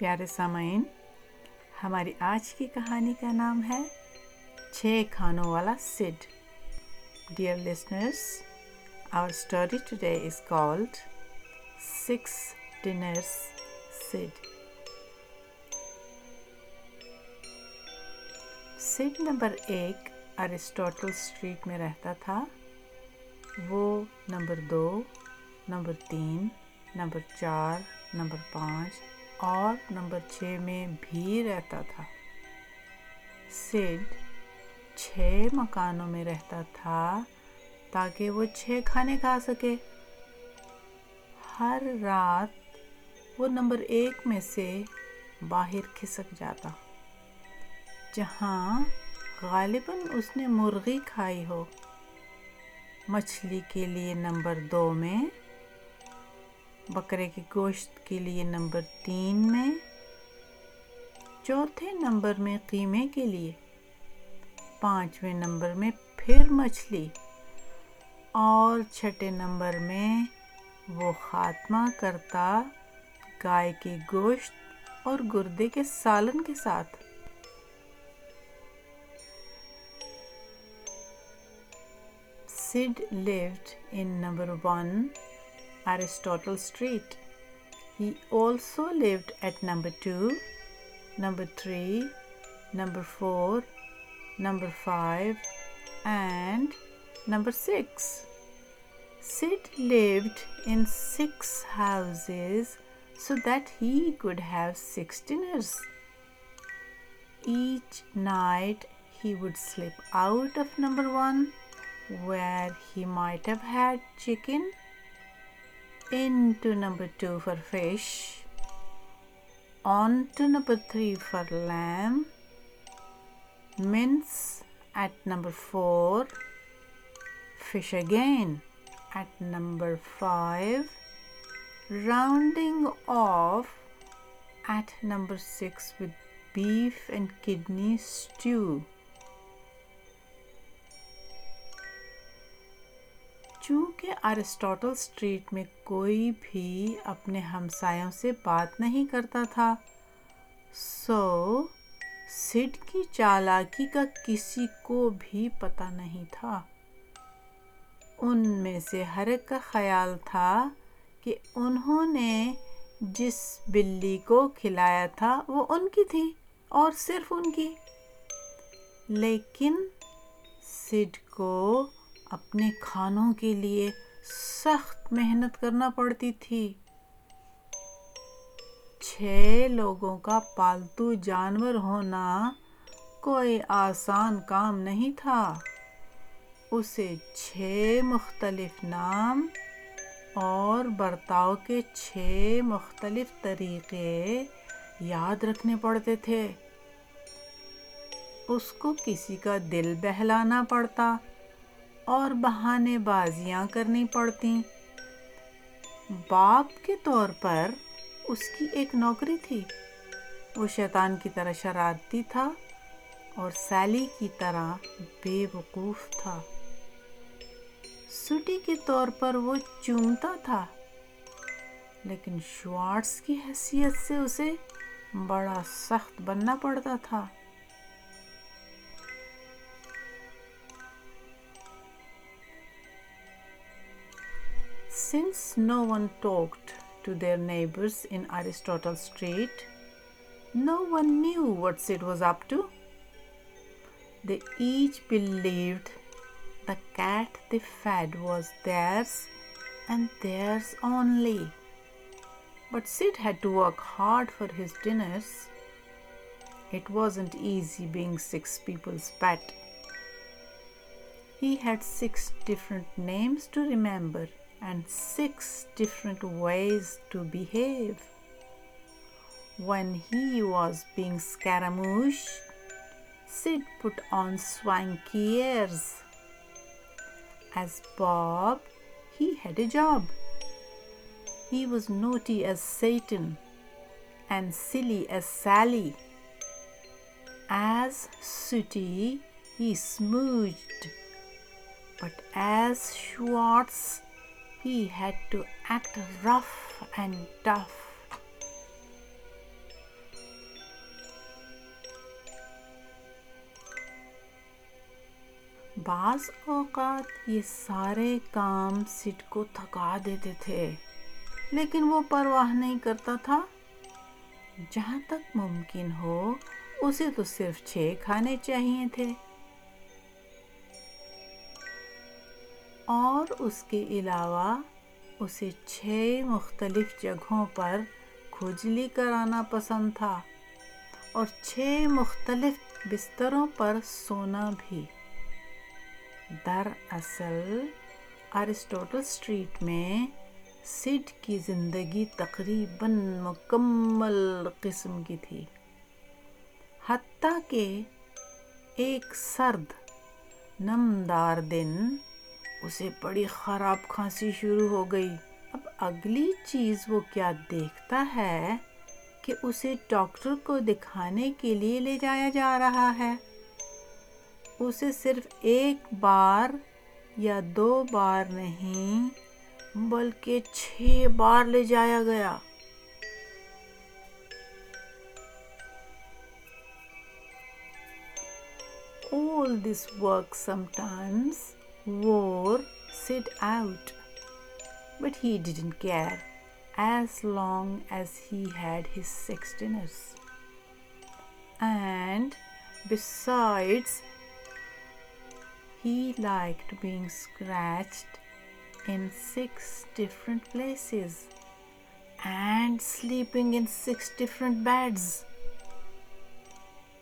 پیارے سامعین، ہماری آج کی کہانی کا نام ہے چھ کھانوں والا Sid. Dear listeners our story today is called six dinners Sid Sid number ایک ارسٹوٹل اسٹریٹ میں رہتا تھا۔ وہ نمبر دو، نمبر تین، نمبر چار، نمبر پانچ اور نمبر چھ میں بھی رہتا تھا۔ سڈ چھ مکانوں میں رہتا تھا تاکہ وہ چھ کھانے کھا سکے۔ ہر رات وہ نمبر ایک میں سے باہر کھسک جاتا، جہاں غالباً اس نے مرغی کھائی ہو۔ مچھلی کے لیے نمبر دو میں بکرے کے گوشت کے لیے نمبر تین میں، چوتھے نمبر میں قیمے کے لیے، پانچویں نمبر میں پھر مچھلی، اور چھٹے نمبر میں وہ خاتمہ کرتا گائے کے گوشت اور گردے کے سالن کے ساتھ۔ Sid lived in number one Aristotle Street. He also lived at number 2, number 3, number 4, number 5 and number 6. Sid lived in 6 houses so that he could have 6 dinners. Each night he would slip out of number 1 where he might have had chicken into number 2 for fish, on to number 3 for lamb, mince at number 4, fish again at number 5, rounding off at number 6 with beef and kidney stew. چونکہ Aristotle street میں کوئی بھی اپنے ہمسایوں سے بات نہیں کرتا تھا، سو سڈ کی چالاکی کا کسی کو بھی پتہ نہیں تھا۔ ان میں سے ہر ایک کا خیال تھا کہ انہوں نے جس بلی کو کھلایا تھا وہ ان کی تھی اور صرف ان کی۔ لیکن سڈ کو اپنے کھانوں کے لیے سخت محنت کرنا پڑتی تھی۔ چھ لوگوں کا پالتو جانور ہونا کوئی آسان کام نہیں تھا۔ اسے چھ مختلف نام اور برتاؤ کے چھ مختلف طریقے یاد رکھنے پڑتے تھے۔ اس کو کسی کا دل بہلانا پڑتا۔ اور بہانے بازیاں کرنی پڑتی باپ کے طور پر اس کی ایک نوکری تھی۔ وہ شیطان کی طرح شرارتی تھا اور سیلی کی طرح بے وقوف تھا۔ سٹی کے طور پر وہ چومتا تھا، لیکن شوارٹس کی حیثیت سے اسے بڑا سخت بننا پڑتا تھا۔ Since no one talked to their neighbors in Aristotle Street, no one knew what Sid was up to. They each believed the cat they fed was theirs and theirs only. But Sid had to work hard for his dinners. It wasn't easy being six people's pet. He had six different names to remember and six different ways to behave. When he was being Scaramouche, Sid put on swanky airs. As Bob, he had a job. He was naughty as Satan and silly as Sally. As Sooty, he smooched. But as Schwartz, he had to act rough and tough. بعض اوقات یہ سارے کام سٹ کو تھکا دیتے تھے، لیکن وہ پرواہ نہیں کرتا تھا جہاں تک ممکن ہو، اسے تو صرف چھ کھانے چاہیے تھے اور اس کے علاوہ اسے چھ مختلف جگہوں پر کھجلی کرانا پسند تھا اور چھ مختلف بستروں پر سونا بھی۔ دراصل، ارسٹوٹل اسٹریٹ میں سڈ کی زندگی تقریباً مکمل قسم کی تھی، حتیٰ کہ ایک سرد، نمدار دن اسے بڑی خراب کھانسی شروع ہو گئی۔ اب اگلی چیز وہ کیا دیکھتا ہے کہ اسے ڈاکٹر کو دکھانے کے لیے لے جایا جا رہا ہے۔ اسے صرف ایک بار یا دو بار نہیں، بلکہ چھ بار لے جایا گیا۔ All this work sometimes wore Sid out, but he didn't care as long as he had his six dinners. And besides, he liked being scratched in six different places and sleeping in six different beds.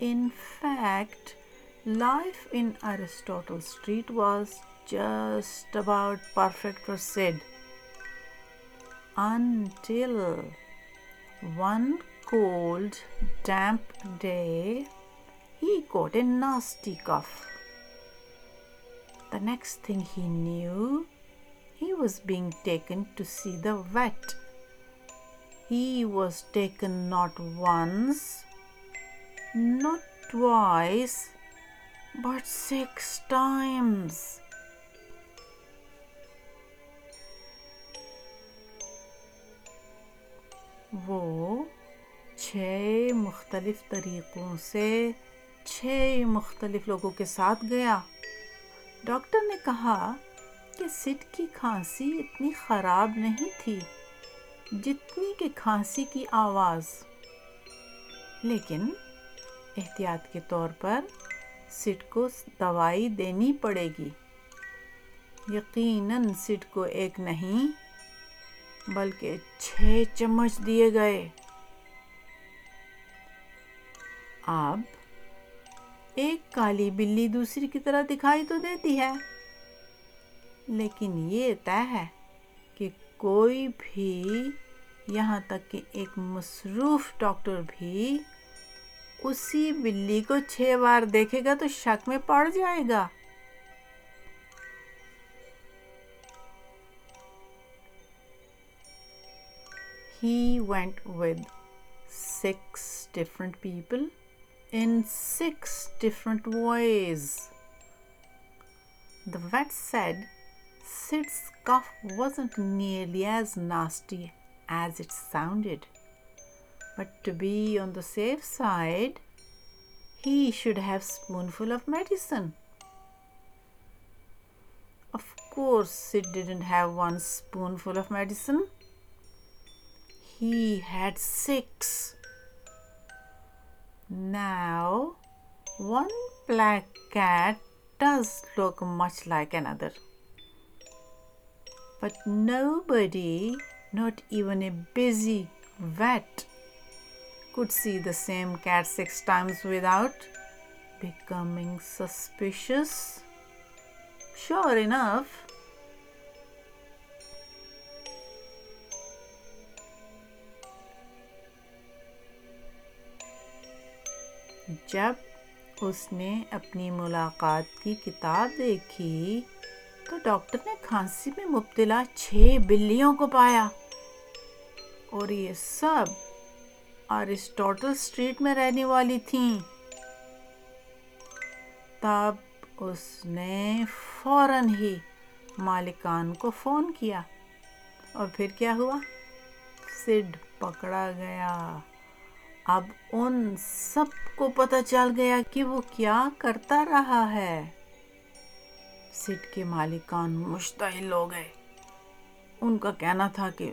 In fact, life in Aristotle Street was just about perfect for Sid until one cold, damp day he got a nasty cough. The next thing he knew, he was being taken to see the vet. He was taken not once, not twice, but six times. وہ چھ مختلف طریقوں سے چھ مختلف لوگوں کے ساتھ گیا ڈاکٹر نے کہا کہ سٹ کی کھانسی اتنی خراب نہیں تھی جتنی کہ کھانسی کی آواز لیکن احتیاط کے طور پر سٹ کو دوائی دینی پڑے گی۔ یقیناً سٹ کو ایک نہیں بلکہ چھ چمچ دیے گئے۔ اب ایک کالی بلی دوسری کی طرح دکھائی تو دیتی ہے، لیکن یہ طے ہے کہ کوئی بھی یہاں تک کہ ایک مصروف ڈاکٹر بھی اسی بلی کو چھ بار دیکھے گا تو شک میں پڑ جائے گا۔ He went with six different people in six different ways the vet said Sid's cough was not nearly as nasty as it sounded but to be on the safe side, he should have spoonful of medicine. Of course, Sid didn't have one spoonful of medicine. He had six. Now, one black cat does look much like another. But nobody, not even a busy vet, could see the same cat six times without becoming suspicious. Sure enough, جب اس نے اپنی ملاقات کی کتاب دیکھی تو doctor نے کھانسی میں مبتلا چھ بلیوں کو پایا اور یہ سب ارسٹوٹل اسٹریٹ میں رہنے والی تھیں۔ تب اس نے فوراً ہی مالکان کو فون کیا۔ اور پھر کیا ہوا؟ سڈ پکڑا گیا۔ اب ان سب کو پتہ چل گیا کہ وہ کیا کرتا رہا ہے۔ سٹ کے مالکان مشتعل ہو گئے۔ ان کا کہنا تھا کہ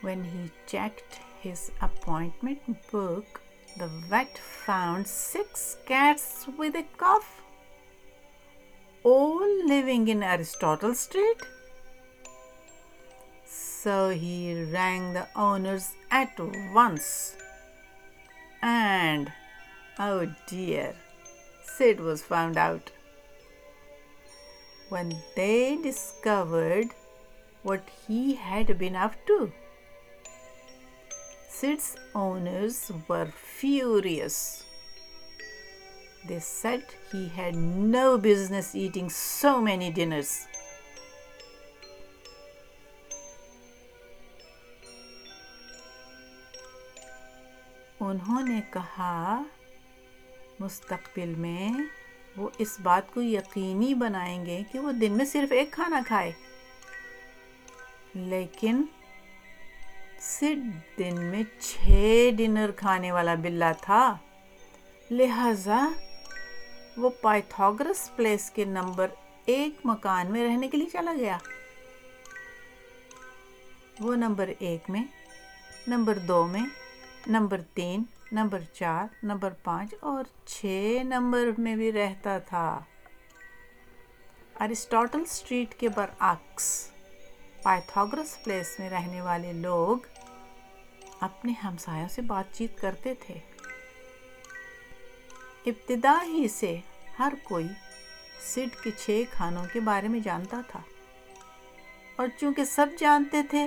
When he checked his appointment book, the vet found six cats with a cough, all living in Aristotle Street. So he rang the owners at once. And, oh dear, Sid was found out. When they discovered what he had been up to, Sid's owners were furious. They said he had no business eating so many dinners. انہوں نے کہا، مستقبل میں وہ اس بات کو یقینی بنائیں گے کہ وہ دن میں صرف ایک کھانا کھائے۔ لیکن صرف دن میں چھ ڈنر کھانے والا بلا تھا۔ لہذا وہ پائتھوگرس پلیس کے نمبر ایک مکان میں رہنے کے لیے چلا گیا۔ وہ نمبر ایک میں، نمبر دو میں نمبر تین، نمبر چار، نمبر پانچ اور چھ نمبر میں بھی رہتا تھا۔ ارسٹوٹل اسٹریٹ کے برعکس پائتھوگرس پلیس میں رہنے والے لوگ اپنے ہمسایوں سے بات چیت کرتے تھے۔ ابتدا ہی سے ہر کوئی سڈ کے چھ کھانوں کے بارے میں جانتا تھا۔ اور چونکہ سب جانتے تھے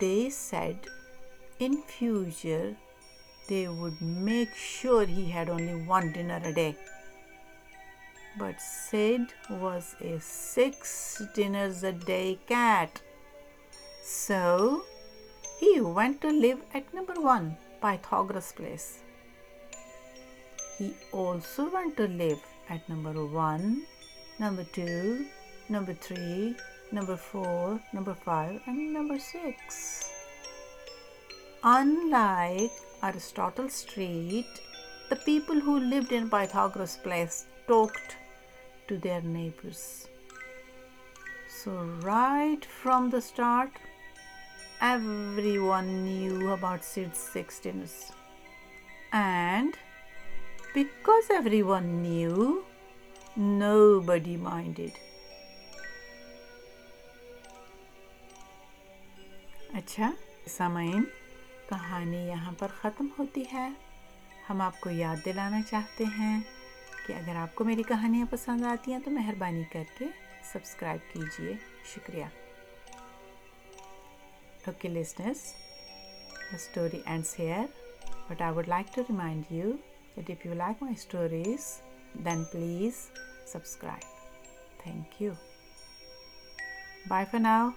they said in future they would make sure he had only one dinner a day. But Sid was a six dinners a day cat. So he went to live at number one. Pythagoras Place. He also went to live at number one, number two, number three, number four, number five, and number six. Unlike Aristotle Street, the people who lived in Pythagoras Place talked to their neighbors. So, right from the start, everyone knew about Sid's six. And because everyone knew, nobody minded. اچھا سامعین کہانی یہاں پر ختم ہوتی ہے ہم آپ کو یاد دلانا چاہتے ہیں کہ اگر آپ کو میری کہانیاں پسند آتی ہیں تو مہربانی کر کے سبسکرائب کیجیے شکریہ Okay, listeners, the story ends here, but I would like to remind you that if you like my stories, then please subscribe. Thank you. Bye for now.